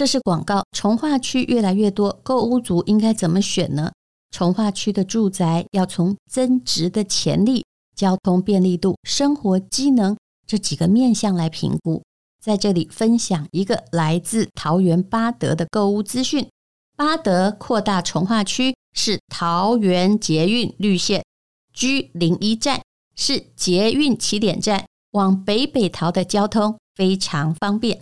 这是广告。从化区越来越多，购屋族应该怎么选呢？从化区的住宅要从增值的潜力、交通便利度、生活机能这几个面向来评估。在这里分享一个来自桃园八德的购物资讯：八德扩大从化区是桃园捷运绿线 G 零一站，是捷运起点站，往北北桃的交通非常方便。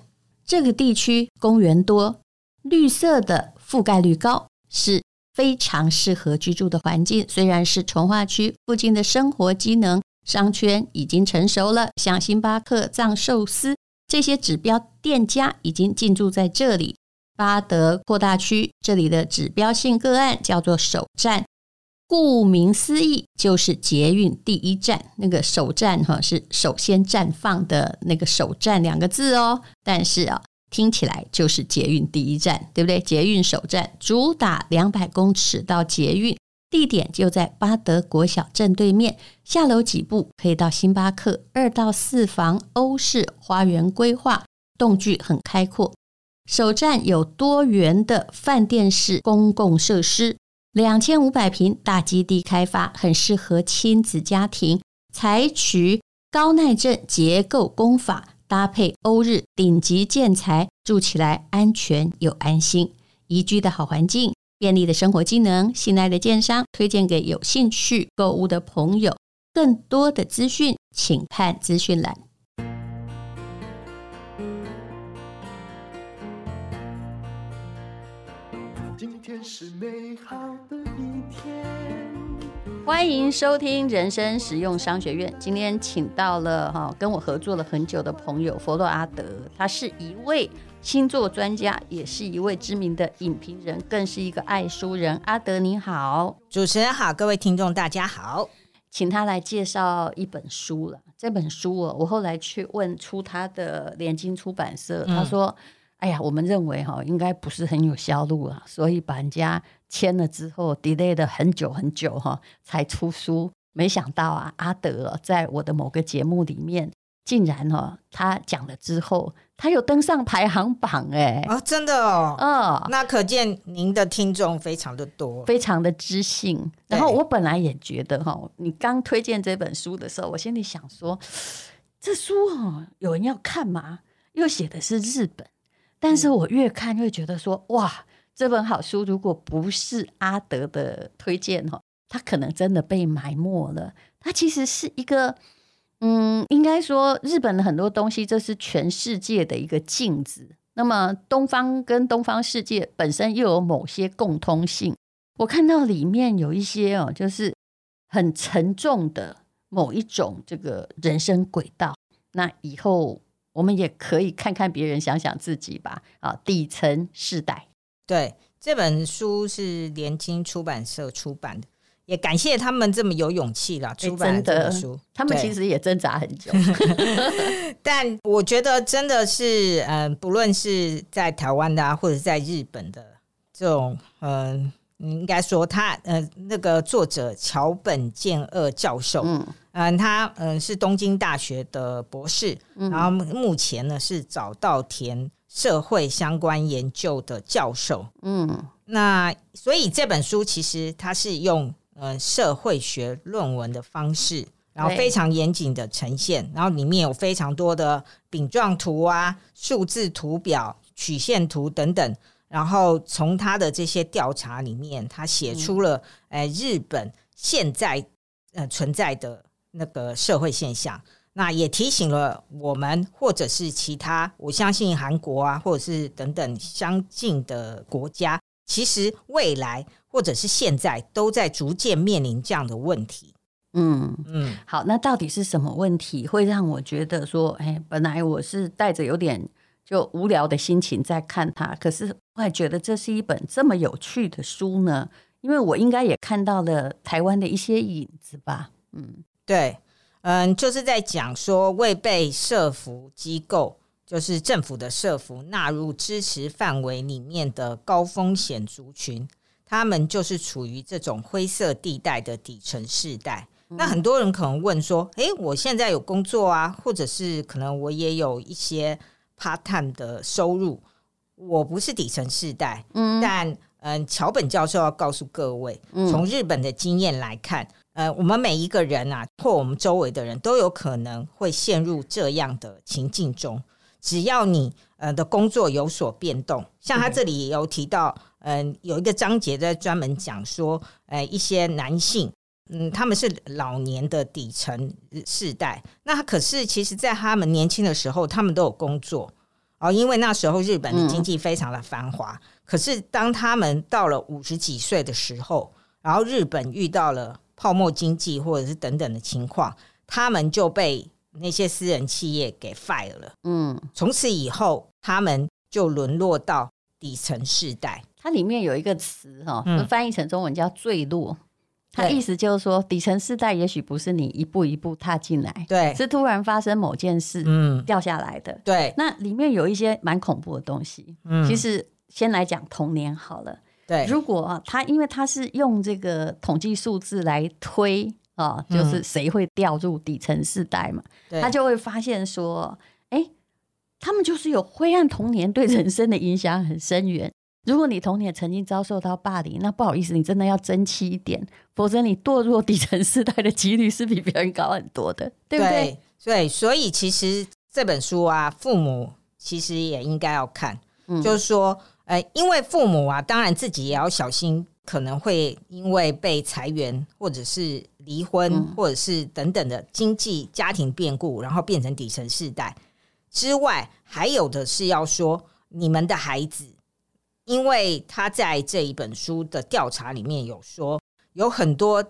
这个地区公园多，绿色的覆盖率高，是。非常适合居住的环境，虽然是从化区附近的生活机能商圈已经成熟了，像星巴克、藏寿司这些指标店家已经进驻在这里。巴德扩大区这里的指标性个案叫做首站，顾名思义就是捷运第一站。那个首站哈是首先绽放的那个首站两个字哦，但是啊。听起来就是捷运第一站，对不对？捷运首站主打两百公尺到捷运，地点就在巴德国小正对面，下楼几步可以到星巴克。二到四房欧式花园规划，栋距很开阔。首站有多元的饭店式公共设施，两千五百平大基地开发，很适合亲子家庭。采取高耐震结构工法。搭配欧日顶级建材，住起来安全又安心，宜居的好环境，便利的生活机能，信赖的建商，推荐给有兴趣购物的朋友。更多的资讯，请看资讯栏。天是美好的一天。欢迎收听人生实用商学院。今天请到了哈跟我合作了很久的朋友佛洛阿德，他是一位星座专家，也是一位知名的影评人，更是一个爱书人。阿德你好，主持人好，各位听众大家好，请他来介绍一本书了。这本书哦我后来去问出他的联经出版社，他说。嗯哎呀，我们认为哈应该不是很有销路啊，所以把人家签了之后，delay 了很久很久哈才出书。没想到啊，阿德在我的某个节目里面，竟然哈他讲了之后，他有登上排行榜哎！啊，真的哦，嗯，那可见您的听众非常的多，非常的知性。然后我本来也觉得哈，你刚推荐这本书的时候，我心里想说，这书哈有人要看吗？又写的是日本。但是我越看越觉得说，哇，这本好书如果不是阿德的推荐哈，它可能真的被埋没了。它其实是一个，嗯，应该说日本的很多东西，这是全世界的一个镜子。那么东方跟东方世界本身又有某些共通性。我看到里面有一些哦，就是很沉重的某一种这个人生轨道。那以后。我们也可以看看别人，想想自己吧。啊，底层世代，对，这本书是联经出版社出版的，也感谢他们这么有勇气了出版这本书。他们其实也挣扎很久，但我觉得真的是，嗯，不论是在台湾的啊，或者在日本的这种，嗯。你应该说他呃，那个作者桥本健二教授，嗯，嗯，他嗯是东京大学的博士，嗯，然后目前呢是早稻田社会相关研究的教授，嗯，那所以这本书其实他是用呃社会学论文的方式，然后非常严谨的呈现，然后里面有非常多的饼状图啊、数字图表、曲线图等等。然后从他的这些调查里面，他写出了，呃，日本现在呃存在的那个社会现象，那也提醒了我们，或者是其他，我相信韩国啊，或者是等等相近的国家，其实未来或者是现在都在逐渐面临这样的问题。嗯嗯，好，那到底是什么问题会让我觉得说，哎，本来我是带着有点。就无聊的心情在看它，可是我还觉得这是一本这么有趣的书呢，因为我应该也看到了台湾的一些影子吧。嗯，对，嗯，就是在讲说未被社服机构，就是政府的社服纳入支持范围里面的高风险族群，他们就是处于这种灰色地带的底层世代。嗯。那很多人可能问说，诶，我现在有工作啊，或者是可能我也有一些。part time 的收入，我不是底层世代，嗯，但嗯，桥本教授要告诉各位，从日本的经验来看，呃，我们每一个人啊，或我们周围的人都有可能会陷入这样的情境中。只要你呃的工作有所变动，像他这里也有提到，嗯，有一个章节在专门讲说，呃，一些男性，嗯，他们是老年的底层世代，那可是其实在他们年轻的时候，他们都有工作。哦，因为那时候日本的经济非常的繁华，嗯、可是当他们到了五十几岁的时候，然后日本遇到了泡沫经济或者是等等的情况，他们就被那些私人企业给 fire 了。嗯，从此以后，他们就沦落到底层世代。它里面有一个词哈，嗯、翻译成中文叫“坠落”。他意思就是说，底层世代也许不是你一步一步踏进来，对，是突然发生某件事，嗯，掉下来的，对。那里面有一些蛮恐怖的东西，嗯，其实先来讲童年好了，对。如果啊，他因为他是用这个统计数字来推啊，就是谁会掉入底层世代嘛，对，他就会发现说，哎，他们就是有灰暗童年，对人生的影响很深远。如果你童年曾经遭受到霸凌，那不好意思，你真的要争气一点，否则你堕入底层世代的几率是比别人高很多的，对不对？对，对，所以其实这本书啊，父母其实也应该要看，嗯、就是说，呃，因为父母啊，当然自己也要小心，可能会因为被裁员，或者是离婚，嗯、或者是等等的经济家庭变故，然后变成底层世代之外，还有的是要说你们的孩子。因为他在这一本书的调查里面有说，有很多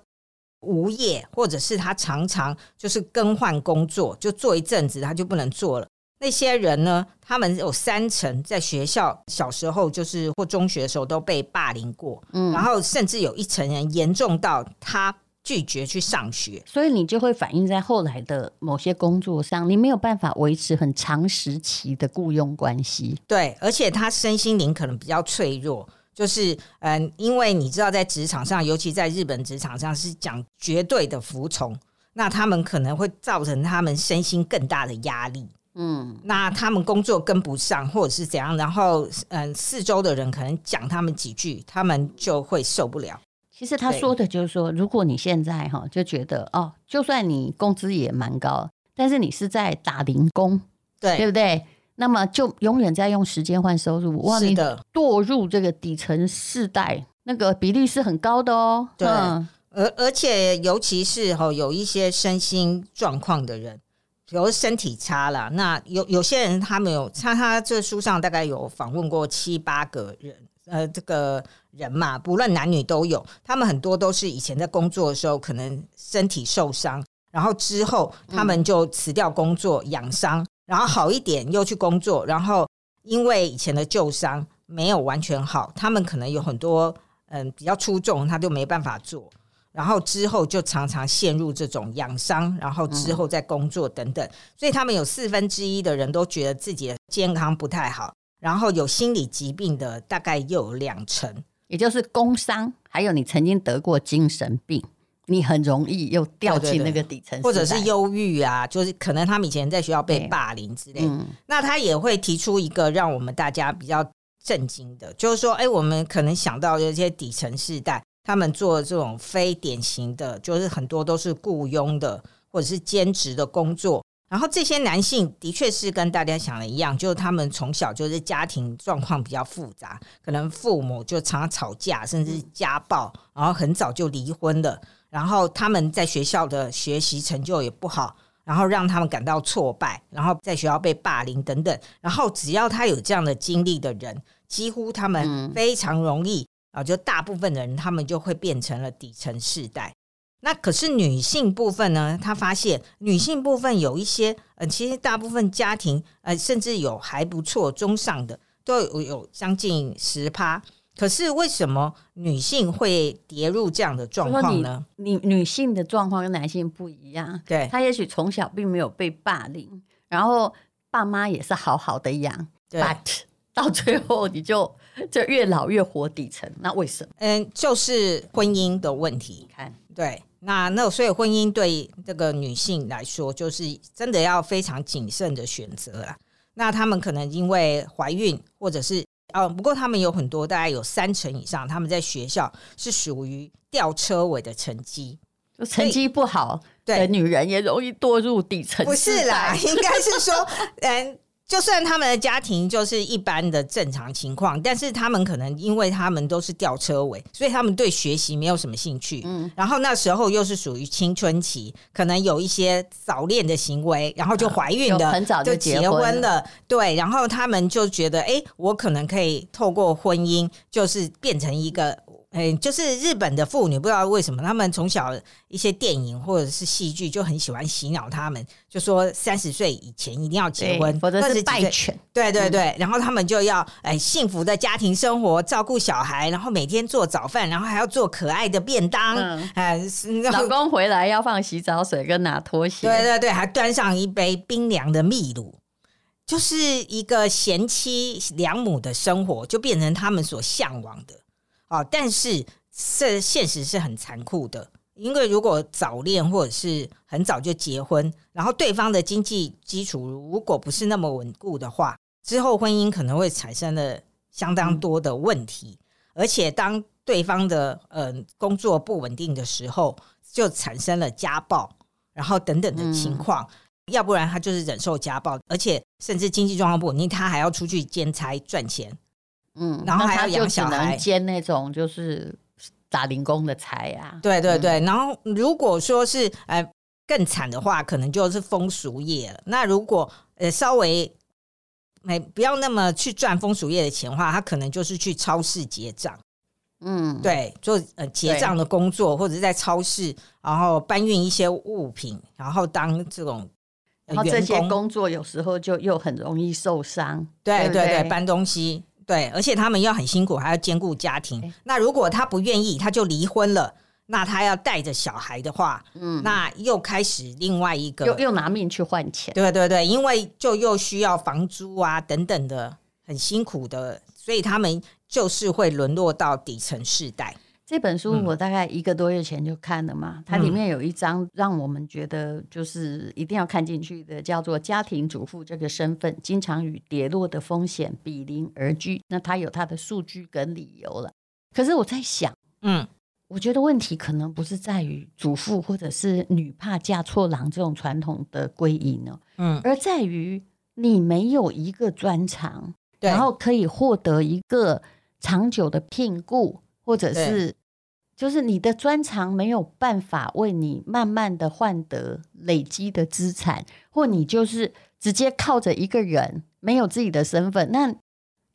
无业，或者是他常常就是更换工作，就做一阵子他就不能做了。那些人呢，他们有三成在学校小时候就是或中学的时候都被霸凌过，嗯，然后甚至有一成人严重到他。拒绝去上学，所以你就会反映在后来的某些工作上，你没有办法维持很长时期的雇佣关系。对，而且他身心灵可能比较脆弱，就是嗯，因为你知道，在职场上，尤其在日本职场上是讲绝对的服从，那他们可能会造成他们身心更大的压力。嗯，那他们工作跟不上，或者是怎样，然后嗯，四周的人可能讲他们几句，他们就会受不了。其实他说的就是说，如果你现在哈就觉得哦，就算你工资也蛮高，但是你是在打零工，对对不对？那么就永远在用时间换收入，哇，你的堕入这个底层世代，那个比例是很高的哦。对，而而且尤其是哈有一些身心状况的人，比如身体差了，那有有些人他没有，他他这书上大概有访问过七八个人。呃，这个人嘛，不论男女都有，他们很多都是以前在工作的时候可能身体受伤，然后之后他们就辞掉工作养伤，然后好一点又去工作，然后因为以前的旧伤没有完全好，他们可能有很多嗯比较出众，他就没办法做，然后之后就常常陷入这种养伤，然后之后再工作等等，所以他们有四分之一的人都觉得自己的健康不太好。然后有心理疾病的大概又有两成，也就是工伤，还有你曾经得过精神病，你很容易又掉进那个底层，或者是忧郁啊，就是可能他们以前在学校被霸凌之类。嗯、那他也会提出一个让我们大家比较震惊的，就是说，哎，我们可能想到有些底层世代，他们做这种非典型的，就是很多都是雇佣的或者是兼职的工作。然后这些男性的确是跟大家想的一样，就是他们从小就是家庭状况比较复杂，可能父母就常常吵架，甚至家暴，然后很早就离婚了。然后他们在学校的学习成就也不好，然后让他们感到挫败，然后在学校被霸凌等等。然后只要他有这样的经历的人，几乎他们非常容易啊，就大部分的人他们就会变成了底层世代。那可是女性部分呢？她发现女性部分有一些，呃，其实大部分家庭，呃，甚至有还不错中上的，都有有将近十趴。可是为什么女性会跌入这样的状况呢？你，女性的状况跟男性不一样，对，她也许从小并没有被霸凌，然后爸妈也是好好的养，对，but 到最后你就就越老越活底层，那为什么？嗯，就是婚姻的问题，你看，对。那那所以婚姻对这个女性来说，就是真的要非常谨慎的选择了。那她们可能因为怀孕，或者是哦，不过他们有很多，大概有三成以上，他们在学校是属于吊车尾的成绩，成绩不好对女人也容易堕入底层。不是啦，应该是说，嗯。就算他们的家庭就是一般的正常情况，但是他们可能因为他们都是吊车尾，所以他们对学习没有什么兴趣。嗯，然后那时候又是属于青春期，可能有一些早恋的行为，然后就怀孕的，很早就结婚了。对，然后他们就觉得，哎，我可能可以透过婚姻，就是变成一个。哎，就是日本的妇女，不知道为什么，他们从小一些电影或者是戏剧就很喜欢洗脑他们，就说三十岁以前一定要结婚，否则是败犬。对对对，然后他们就要哎幸福的家庭生活，照顾小孩，然后每天做早饭，然后还要做可爱的便当。嗯，哎，老公回来要放洗澡水跟拿拖鞋。对对对，还端上一杯冰凉的秘鲁，就是一个贤妻良母的生活，就变成他们所向往的。哦，但是这现实是很残酷的，因为如果早恋或者是很早就结婚，然后对方的经济基础如果不是那么稳固的话，之后婚姻可能会产生了相当多的问题，而且当对方的呃工作不稳定的时候，就产生了家暴，然后等等的情况，要不然他就是忍受家暴，而且甚至经济状况不稳定，他还要出去兼差赚钱。嗯，然后还要养小孩，兼那种就是打零工的差呀。对对对，嗯、然后如果说是呃更惨的话，可能就是风俗业了。那如果呃稍微没不要那么去赚风俗业的钱的话，他可能就是去超市结账。嗯，对，做呃结账的工作，或者是在超市，然后搬运一些物品，然后当这种，然后这些工作有时候就又很容易受伤。对对对，搬东西。对，而且他们要很辛苦，还要兼顾家庭。欸、那如果他不愿意，他就离婚了。那他要带着小孩的话，嗯，那又开始另外一个，又又拿命去换钱。对对对，因为就又需要房租啊等等的，很辛苦的，所以他们就是会沦落到底层世代。这本书我大概一个多月前就看了嘛，嗯、它里面有一章让我们觉得就是一定要看进去的，叫做“家庭主妇这个身份经常与跌落的风险比邻而居”。那它有它的数据跟理由了。可是我在想，嗯，我觉得问题可能不是在于主妇或者是女怕嫁错郎这种传统的归因哦，嗯，而在于你没有一个专长，然后可以获得一个长久的聘雇。或者是，就是你的专长没有办法为你慢慢的换得累积的资产，或你就是直接靠着一个人没有自己的身份，那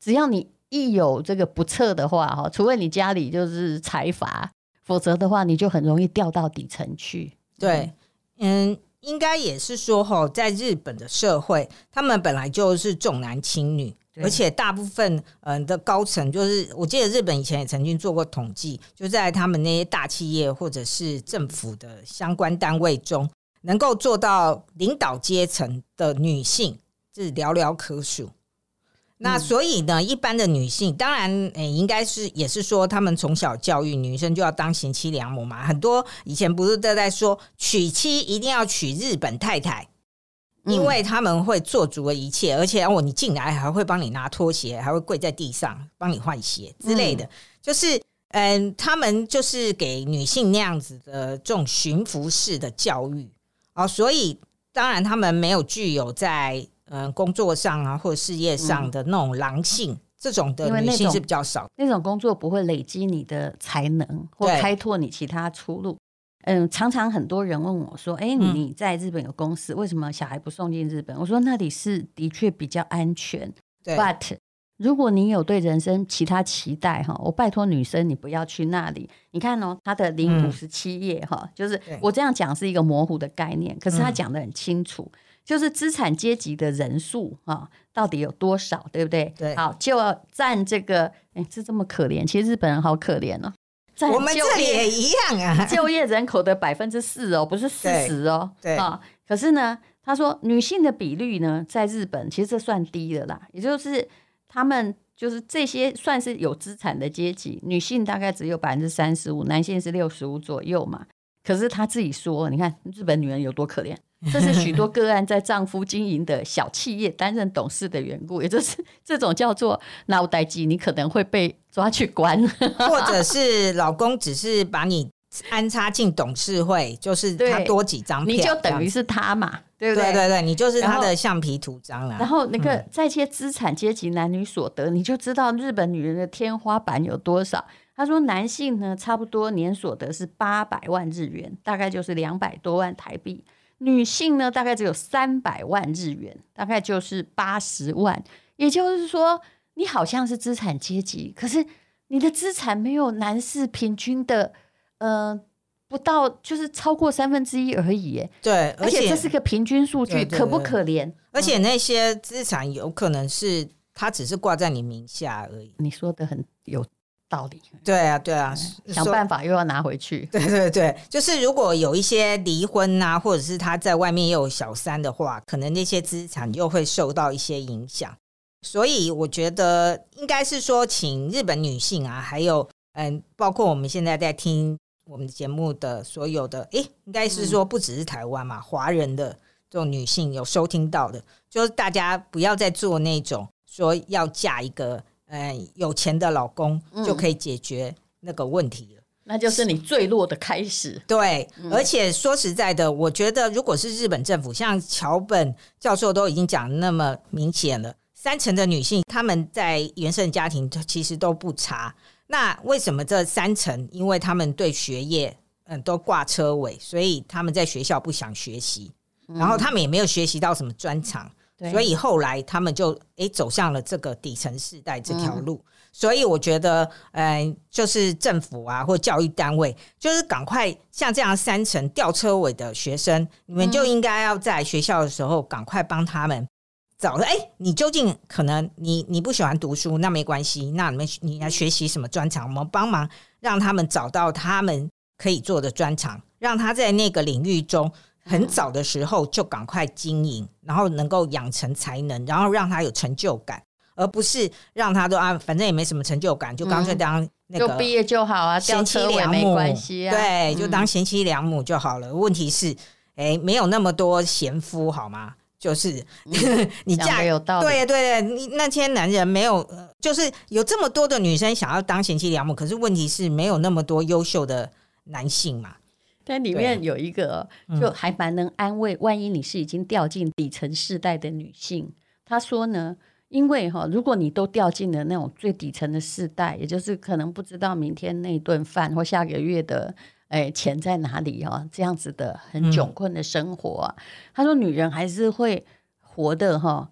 只要你一有这个不测的话，哈，除非你家里就是财阀，否则的话你就很容易掉到底层去。对，嗯，应该也是说，哈，在日本的社会，他们本来就是重男轻女。而且大部分嗯的高层，就是我记得日本以前也曾经做过统计，就在他们那些大企业或者是政府的相关单位中，能够做到领导阶层的女性是寥寥可数。那所以呢，一般的女性当然诶，应该是也是说，他们从小教育女生就要当贤妻良母嘛。很多以前不是都在说娶妻一定要娶日本太太。因为他们会做足了一切，而且哦，你进来还会帮你拿拖鞋，还会跪在地上帮你换鞋之类的。嗯、就是，嗯，他们就是给女性那样子的这种驯服式的教育哦，所以当然他们没有具有在嗯工作上啊或者事业上的那种狼性，嗯、这种的女性是比较少。那种工作不会累积你的才能或开拓你其他出路。嗯，常常很多人问我说：“哎，你在日本有公司，嗯、为什么小孩不送进日本？”我说：“那里是的确比较安全。But 如果你有对人生其他期待哈，我拜托女生你不要去那里。你看哦，他的零五十七页哈，嗯、就是我这样讲是一个模糊的概念，可是他讲的很清楚，嗯、就是资产阶级的人数啊到底有多少，对不对？对，好，就要占这个，哎，是这么可怜，其实日本人好可怜哦。”我们这里也一样啊，就业人口的百分之四哦，不是四十哦，对啊。可是呢，他说女性的比率呢，在日本其实这算低的啦，也就是他们就是这些算是有资产的阶级，女性大概只有百分之三十五，男性是六十五左右嘛。可是他自己说，你看日本女人有多可怜，这是许多个案在丈夫经营的小企业担任董事的缘故，也就是 这种叫做脑袋机，你可能会被抓去关，或者是老公只是把你安插进董事会，就是他多几张票，你就等于是他嘛，对不对？对对对，你就是他的橡皮图章了。然后那个在一些资产阶级男女所得，你就知道日本女人的天花板有多少。他说，男性呢，差不多年所得是八百万日元，大概就是两百多万台币。女性呢，大概只有三百万日元，大概就是八十万。也就是说，你好像是资产阶级，可是你的资产没有男士平均的，呃，不到就是超过三分之一而已。对，而且这是个平均数据，可不可怜？而且那些资产有可能是他只是挂在你名下而已。你说的很有。道理，对啊，对啊，想办法又要拿回去。对对对，就是如果有一些离婚啊，或者是他在外面又有小三的话，可能那些资产又会受到一些影响。所以我觉得应该是说，请日本女性啊，还有嗯，包括我们现在在听我们节目的所有的，诶，应该是说不只是台湾嘛，华人的这种女性有收听到的，就是大家不要再做那种说要嫁一个。嗯，有钱的老公就可以解决那个问题了，嗯，那就是你坠落的开始。对，而且说实在的，我觉得如果是日本政府，像桥本教授都已经讲那么明显了，三成的女性她们在原生家庭其实都不差。那为什么这三成？因为他们对学业嗯都挂车尾，所以他们在学校不想学习，然后他们也没有学习到什么专长。所以后来他们就诶走向了这个底层世代这条路，所以我觉得，嗯，就是政府啊或教育单位，就是赶快像这样三层吊车尾的学生，你们就应该要在学校的时候赶快帮他们找了。诶，你究竟可能你你不喜欢读书，那没关系，那你们你要学习什么专长，我们帮忙让他们找到他们可以做的专长，让他在那个领域中。很早的时候就赶快经营，然后能够养成才能，然后让他有成就感，而不是让他都啊，反正也没什么成就感，就干脆当那个就毕业就好啊，贤妻良母没关系啊，对，就当贤妻良母就好了。问题是，哎，没有那么多贤夫好吗？就是 你嫁有道理，对对对，你那些男人没有，就是有这么多的女生想要当贤妻良母，可是问题是没有那么多优秀的男性嘛。但里面有一个，就还蛮能安慰。万一你是已经掉进底层世代的女性，她说呢，因为哈，如果你都掉进了那种最底层的世代，也就是可能不知道明天那顿饭或下个月的诶钱在哪里哈，这样子的很窘困的生活啊。她说，女人还是会活得哈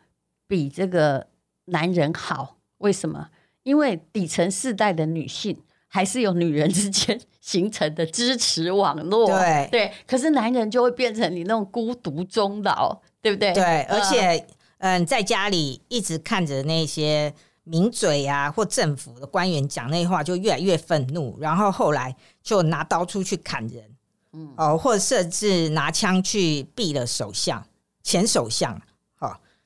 比这个男人好。为什么？因为底层世代的女性。还是有女人之间形成的支持网络，对对。可是男人就会变成你那种孤独终老，对不对？对，而且嗯，在家里一直看着那些名嘴啊或政府的官员讲那话，就越来越愤怒，然后后来就拿刀出去砍人，嗯哦，或者甚至拿枪去毙了首相、前首相。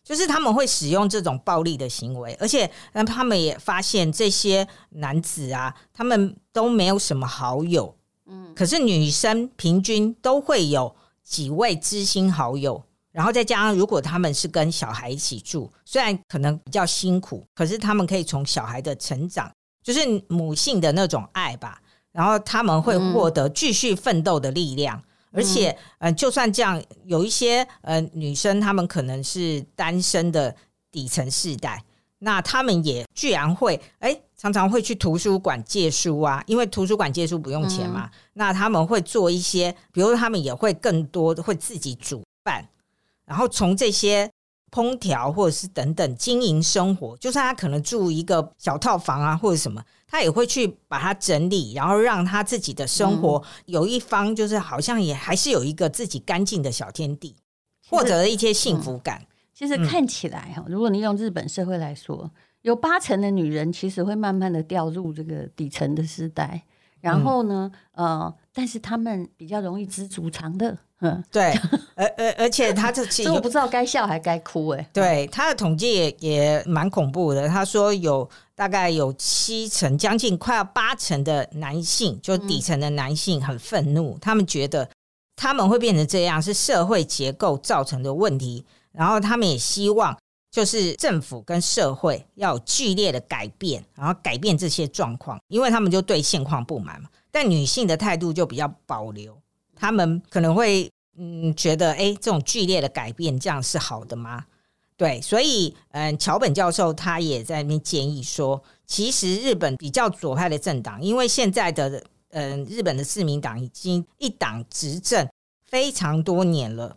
就是他们会使用这种暴力的行为，而且，他们也发现这些男子啊，他们都没有什么好友，嗯，可是女生平均都会有几位知心好友，然后再加上如果他们是跟小孩一起住，虽然可能比较辛苦，可是他们可以从小孩的成长，就是母性的那种爱吧，然后他们会获得继续奋斗的力量。而且，呃，就算这样，有一些呃女生，她们可能是单身的底层世代，那她们也居然会，哎，常常会去图书馆借书啊，因为图书馆借书不用钱嘛。嗯、那他们会做一些，比如说他们也会更多会自己煮饭，然后从这些。空调或者是等等经营生活，就算他可能住一个小套房啊，或者什么，他也会去把它整理，然后让他自己的生活有一方，就是好像也还是有一个自己干净的小天地，获得了一些幸福感。其实看起来哈，如果你用日本社会来说，有八成的女人其实会慢慢的掉入这个底层的时代，然后呢，呃，但是他们比较容易知足常乐。嗯，对，而而而且他这其实 我不知道该笑还该哭哎。对，他的统计也也蛮恐怖的。他说有大概有七成，将近快要八成的男性，就底层的男性很愤怒，他们觉得他们会变成这样，是社会结构造成的问题。然后他们也希望，就是政府跟社会要有剧烈的改变，然后改变这些状况，因为他们就对现况不满嘛。但女性的态度就比较保留，他们可能会嗯觉得，哎，这种剧烈的改变这样是好的吗？对，所以嗯，桥本教授他也在那边建议说，其实日本比较左派的政党，因为现在的嗯日本的自民党已经一党执政非常多年了，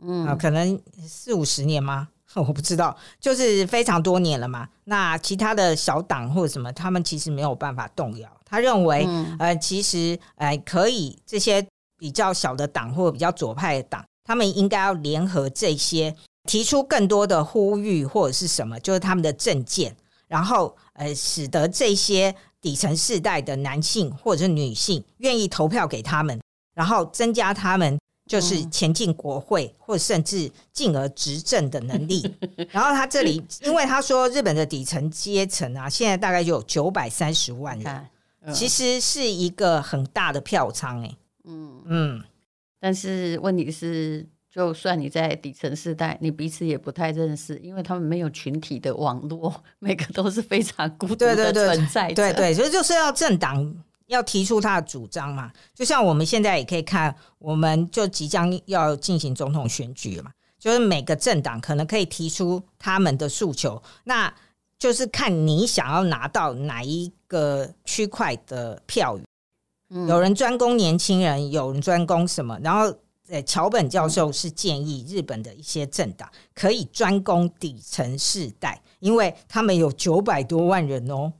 嗯啊，可能四五十年吗？我不知道，就是非常多年了嘛。那其他的小党或者什么，他们其实没有办法动摇。他认为，嗯、呃，其实呃，可以这些比较小的党或者比较左派的党，他们应该要联合这些，提出更多的呼吁或者是什么，就是他们的政见，然后呃，使得这些底层世代的男性或者是女性愿意投票给他们，然后增加他们。就是前进国会，或甚至进而执政的能力。然后他这里，因为他说日本的底层阶层啊，现在大概就有九百三十万人，其实是一个很大的票仓哎。嗯。嗯，但是问题是，就算你在底层世代，你彼此也不太认识，因为他们没有群体的网络，每个都是非常孤独的存在。对对，所以就是要政党。要提出他的主张嘛，就像我们现在也可以看，我们就即将要进行总统选举嘛，就是每个政党可能可以提出他们的诉求，那就是看你想要拿到哪一个区块的票语。有人专攻年轻人，有人专攻什么，然后呃，桥本教授是建议日本的一些政党可以专攻底层世代，因为他们有九百多万人哦。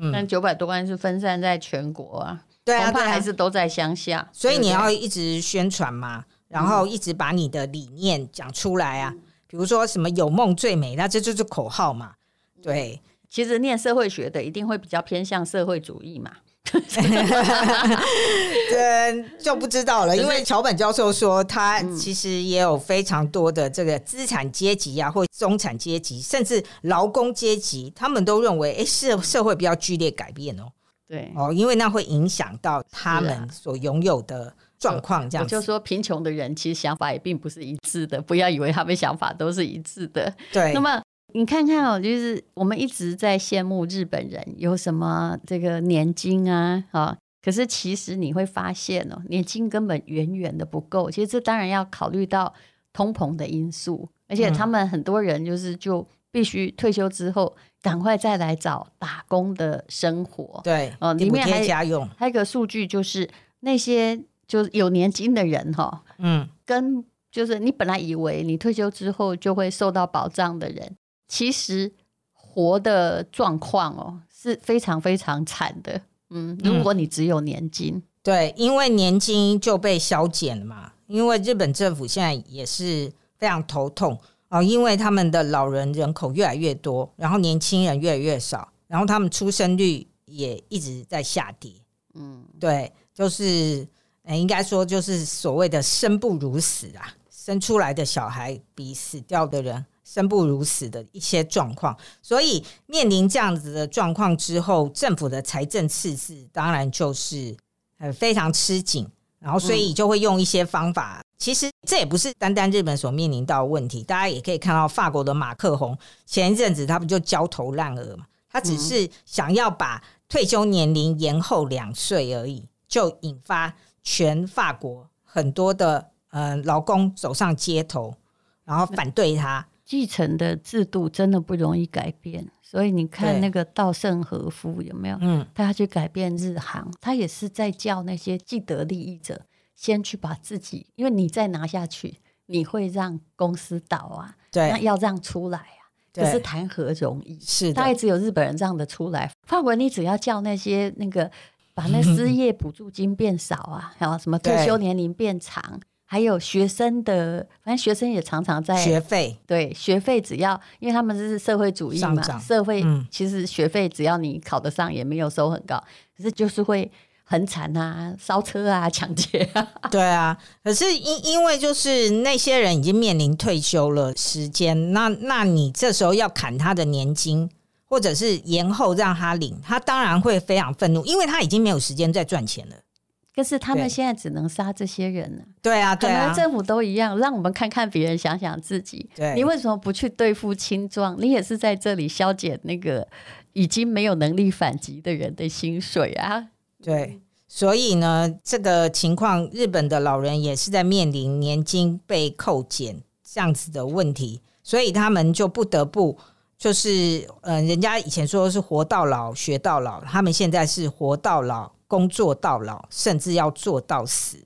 嗯但九百多万是分散在全国啊，对啊，恐怕还是都在乡下，所以你要一直宣传嘛，然后一直把你的理念讲出来啊，比如说什么“有梦最美”，那这就是口号嘛。对，其实念社会学的一定会比较偏向社会主义嘛。对，就不知道了。因为桥本教授说，他其实也有非常多的这个资产阶级啊，或中产阶级，甚至劳工阶级，他们都认为，哎，社社会比较剧烈改变哦。对哦，因为那会影响到他们所拥有的状况。这样子，就说贫穷的人其实想法也并不是一致的，不要以为他们想法都是一致的。对，那么。你看看哦，就是我们一直在羡慕日本人有什么这个年金啊，啊，可是其实你会发现哦，年金根本远远的不够。其实这当然要考虑到通膨的因素，而且他们很多人就是就必须退休之后赶快再来找打工的生活。对，哦，里面还家用还有一个数据就是那些就是有年金的人哈，嗯，跟就是你本来以为你退休之后就会受到保障的人。其实活的状况哦是非常非常惨的，嗯，如果你只有年金，嗯，对，因为年金就被削减了嘛，因为日本政府现在也是非常头痛啊，因为他们的老人人口越来越多，然后年轻人越来越少，然后他们出生率也一直在下跌，嗯，对，就是应该说就是所谓的生不如死啊，生出来的小孩比死掉的人。生不如死的一些状况，所以面临这样子的状况之后，政府的财政赤字当然就是呃非常吃紧，然后所以就会用一些方法。其实这也不是单单日本所面临到的问题，大家也可以看到法国的马克宏前一阵子他不就焦头烂额嘛？他只是想要把退休年龄延后两岁而已，就引发全法国很多的呃劳工走上街头，然后反对他。继承的制度真的不容易改变，所以你看那个稻盛和夫有没有？嗯，他要去改变日航，他也是在叫那些既得利益者先去把自己，因为你再拿下去，你会让公司倒啊。对，那要让出来啊，可是谈何容易？是的，大概只有日本人让得出来。法国，你只要叫那些那个把那 失业补助金变少啊，然后什么退休年龄变长。还有学生的，反正学生也常常在学费，对学费，只要因为他们是社会主义嘛，社会其实学费只要你考得上，也没有收很高，可是就是会很惨啊，烧车啊，抢劫啊。对啊，可是因因为就是那些人已经面临退休了时间，那那你这时候要砍他的年金，或者是延后让他领，他当然会非常愤怒，因为他已经没有时间再赚钱了。可是他们现在只能杀这些人呢、啊。对啊，可能政府都一样，让我们看看别人，想想自己。对，你为什么不去对付青壮？你也是在这里消减那个已经没有能力反击的人的薪水啊。对，所以呢，这个情况，日本的老人也是在面临年金被扣减这样子的问题，所以他们就不得不。就是，嗯，人家以前说是活到老学到老，他们现在是活到老工作到老，甚至要做到死。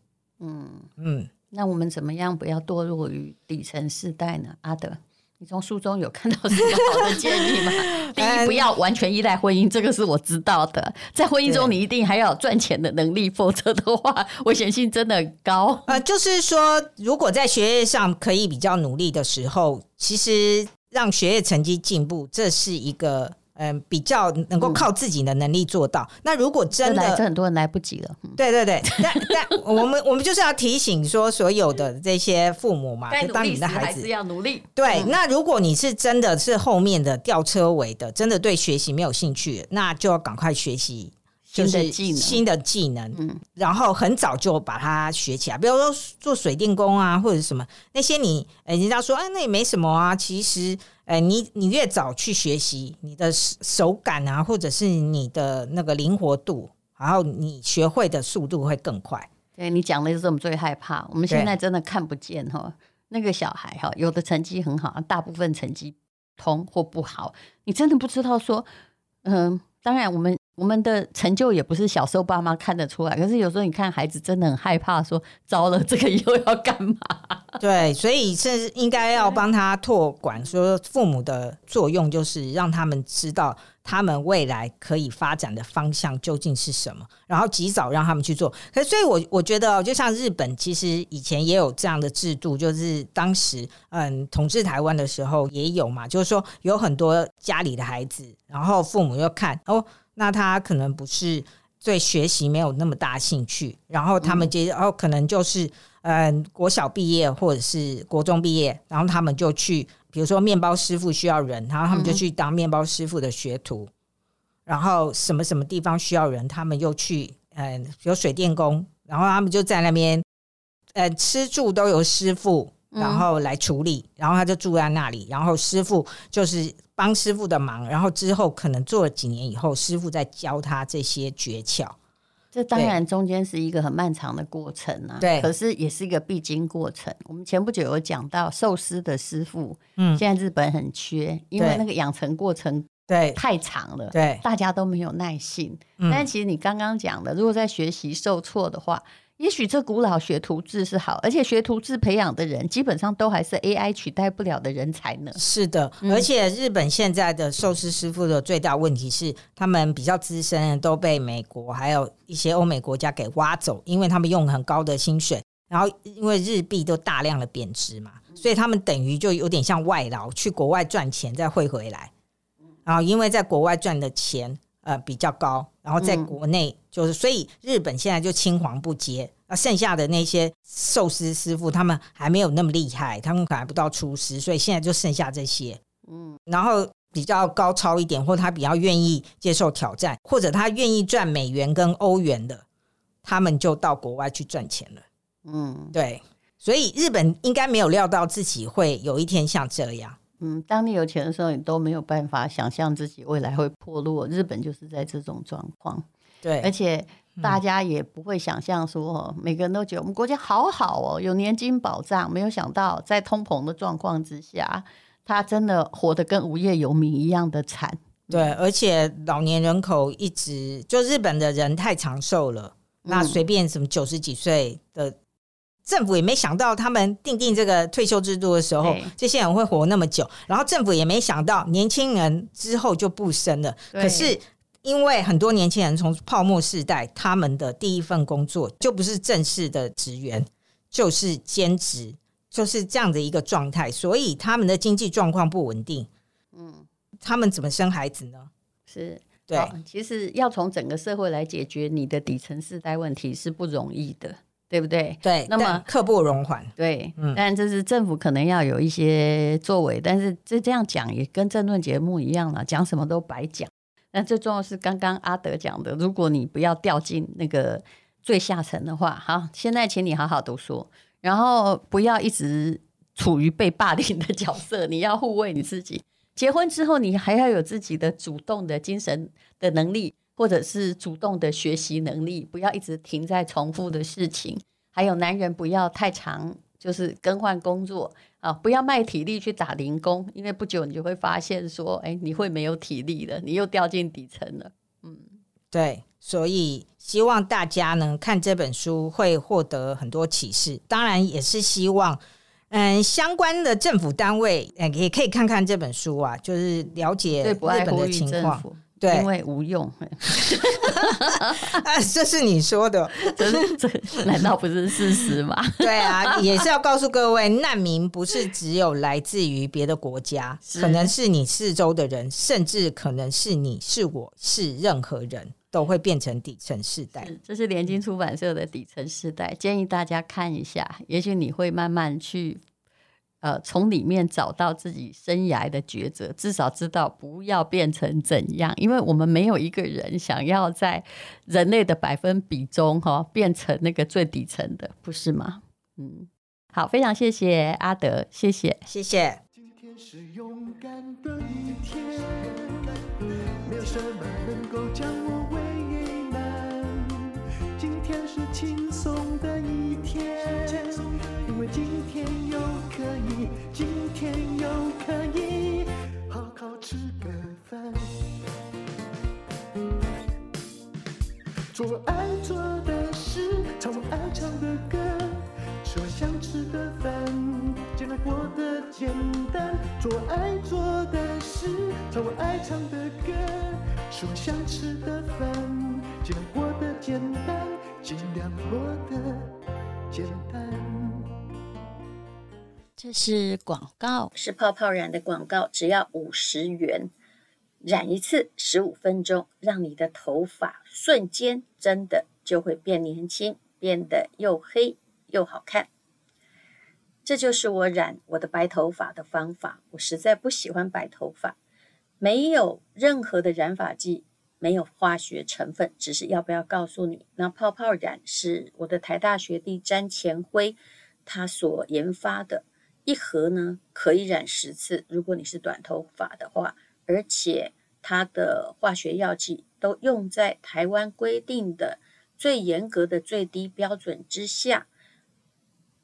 嗯嗯，那我们怎么样不要堕落于底层世代呢？阿德，你从书中有看到什么好的建议吗？第一，不要完全依赖婚姻，这个是我知道的。在婚姻中，你一定还要有赚钱的能力，否则的话，危险性真的很高。呃，就是说，如果在学业上可以比较努力的时候，其实。让学业成绩进步，这是一个嗯、呃、比较能够靠自己的能力做到。嗯、那如果真的，这很多人来不及了。嗯、对对对，但但我们我们就是要提醒说，所有的这些父母嘛，就当你的孩子要努力。对，嗯、那如果你是真的是后面的吊车尾的，真的对学习没有兴趣，那就要赶快学习。就是新的技能，嗯，然后很早就把它学起来。比如说做水电工啊，或者什么那些你，你哎，人家说哎，那也没什么啊。其实，哎，你你越早去学习，你的手感啊，或者是你的那个灵活度，然后你学会的速度会更快。对，你讲的就是我们最害怕。我们现在真的看不见哈，那个小孩哈，有的成绩很好，大部分成绩通或不好，你真的不知道说，嗯，当然我们。我们的成就也不是小时候爸妈看得出来，可是有时候你看孩子真的很害怕，说糟了，这个以后要干嘛？对，所以是应该要帮他托管，说父母的作用就是让他们知道他们未来可以发展的方向究竟是什么，然后及早让他们去做。可是，所以我我觉得，就像日本，其实以前也有这样的制度，就是当时嗯统治台湾的时候也有嘛，就是说有很多家里的孩子，然后父母又看哦。那他可能不是对学习没有那么大兴趣，然后他们接着哦，可能就是嗯国小毕业或者是国中毕业，然后他们就去，比如说面包师傅需要人，然后他们就去当面包师傅的学徒，然后什么什么地方需要人，他们又去嗯，比如水电工，然后他们就在那边，呃，吃住都由师傅。然后来处理，然后他就住在那里，然后师傅就是帮师傅的忙，然后之后可能做了几年以后，师傅再教他这些诀窍。这当然中间是一个很漫长的过程啊，对，可是也是一个必经过程。我们前不久有讲到寿司的师傅，嗯，现在日本很缺，因为那个养成过程对太长了，对，大家都没有耐性。但其实你刚刚讲的，如果在学习受挫的话。也许这古老学徒制是好，而且学徒制培养的人基本上都还是 AI 取代不了的人才呢。是的，而且日本现在的寿司师傅的最大问题是，他们比较资深的都被美国还有一些欧美国家给挖走，因为他们用很高的薪水，然后因为日币都大量的贬值嘛，所以他们等于就有点像外劳去国外赚钱再汇回来，然后因为在国外赚的钱。呃，比较高，然后在国内就是，所以日本现在就青黄不接，啊，剩下的那些寿司师傅他们还没有那么厉害，他们可能还不到厨师，所以现在就剩下这些，嗯，然后比较高超一点，或他比较愿意接受挑战，或者他愿意赚美元跟欧元的，他们就到国外去赚钱了，嗯，对，所以日本应该没有料到自己会有一天像这样。嗯，当你有钱的时候，你都没有办法想象自己未来会破落。日本就是在这种状况，对，而且大家也不会想象说，每个人都觉得我们国家好好哦，有年金保障。没有想到，在通膨的状况之下，他真的活得跟无业游民一样的惨。对，而且老年人口一直就日本的人太长寿了，那随便什么九十几岁的。政府也没想到，他们订定这个退休制度的时候，这些人会活那么久。然后政府也没想到，年轻人之后就不生了。可是因为很多年轻人从泡沫世代，他们的第一份工作就不是正式的职员，就是兼职，就是这样的一个状态，所以他们的经济状况不稳定。嗯，他们怎么生孩子呢？是对，其实要从整个社会来解决你的底层世代问题是不容易的。对不对？对，那么刻不容缓。对，嗯，但这是政府可能要有一些作为，但是这这样讲也跟政论节目一样了，讲什么都白讲。那最重要是刚刚阿德讲的，如果你不要掉进那个最下层的话，好，现在请你好好读书，然后不要一直处于被霸凌的角色，你要护卫你自己。结婚之后，你还要有自己的主动的精神的能力，或者是主动的学习能力，不要一直停在重复的事情。还有，男人不要太长，就是更换工作啊，不要卖体力去打零工，因为不久你就会发现说，哎，你会没有体力了，你又掉进底层了。嗯，对，所以希望大家呢看这本书会获得很多启示，当然也是希望。嗯，相关的政府单位，嗯也可以看看这本书啊，就是了解日本的情况。对，因为无用。啊，这是你说的，这是这难道不是事实吗？对啊，也是要告诉各位，难民不是只有来自于别的国家，可能是你四周的人，甚至可能是你是我是任何人。都会变成底层世代，这是联经出版社的底层世代，建议大家看一下，也许你会慢慢去，呃，从里面找到自己生涯的抉择，至少知道不要变成怎样，因为我们没有一个人想要在人类的百分比中哈、哦、变成那个最底层的，不是吗？嗯，好，非常谢谢阿德，谢谢，谢谢。今天是勇敢的一天，没有什么能够将我轻松的一天，因为今天今天又可以好好吃个饭，做我爱做的事，唱我爱唱的歌，吃我想吃的饭，尽量过得简单。做我爱做的事，唱我爱唱的歌，吃我想吃的饭，尽量过得简单。尽量过得简单。这是广告，是泡泡染的广告，只要五十元，染一次十五分钟，让你的头发瞬间真的就会变年轻，变得又黑又好看。这就是我染我的白头发的方法。我实在不喜欢白头发，没有任何的染发剂。没有化学成分，只是要不要告诉你？那泡泡染是我的台大学弟詹前辉他所研发的，一盒呢可以染十次。如果你是短头发的话，而且它的化学药剂都用在台湾规定的最严格的最低标准之下，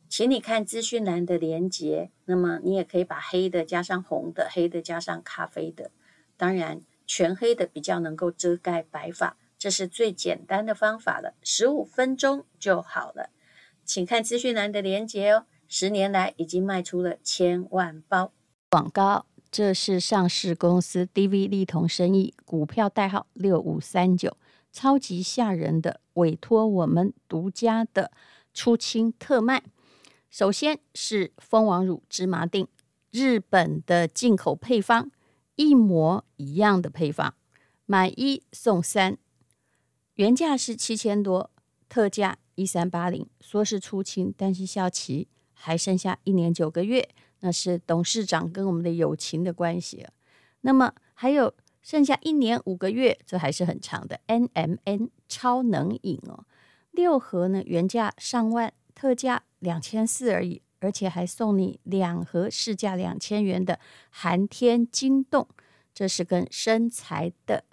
请你看资讯栏的连接。那么你也可以把黑的加上红的，黑的加上咖啡的，当然。全黑的比较能够遮盖白发，这是最简单的方法了，十五分钟就好了。请看资讯栏的连接哦。十年来已经卖出了千万包。广告，这是上市公司 DV 丽彤生意，股票代号六五三九，超级吓人的委托我们独家的出清特卖。首先是蜂王乳芝麻錠，日本的进口配方。一模一样的配方，买一送三，原价是七千多，特价一三八零，说是出清，但是效期还剩下一年九个月，那是董事长跟我们的友情的关系。那么还有剩下一年五个月，这还是很长的。N M N 超能饮哦，六盒呢，原价上万，特价两千四而已。而且还送你两盒市价两千元的寒天晶冻，这是跟身材的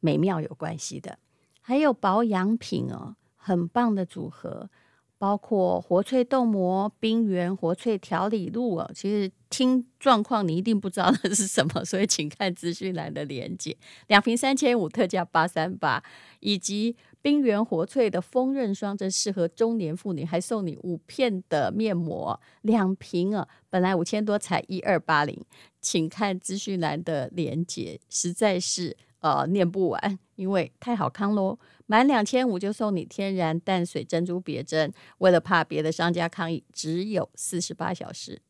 美妙有关系的。还有保养品哦，很棒的组合，包括活萃冻膜、冰原活萃调理露哦。其实听状况你一定不知道那是什么，所以请看资讯栏的链接。两瓶三千五，特价八三八，以及。冰原活萃的丰润霜，这适合中年妇女，还送你五片的面膜，两瓶啊，本来五千多才一二八零，请看资讯栏的连接，实在是呃念不完，因为太好康喽，满两千五就送你天然淡水珍珠别针，为了怕别的商家抗议，只有四十八小时，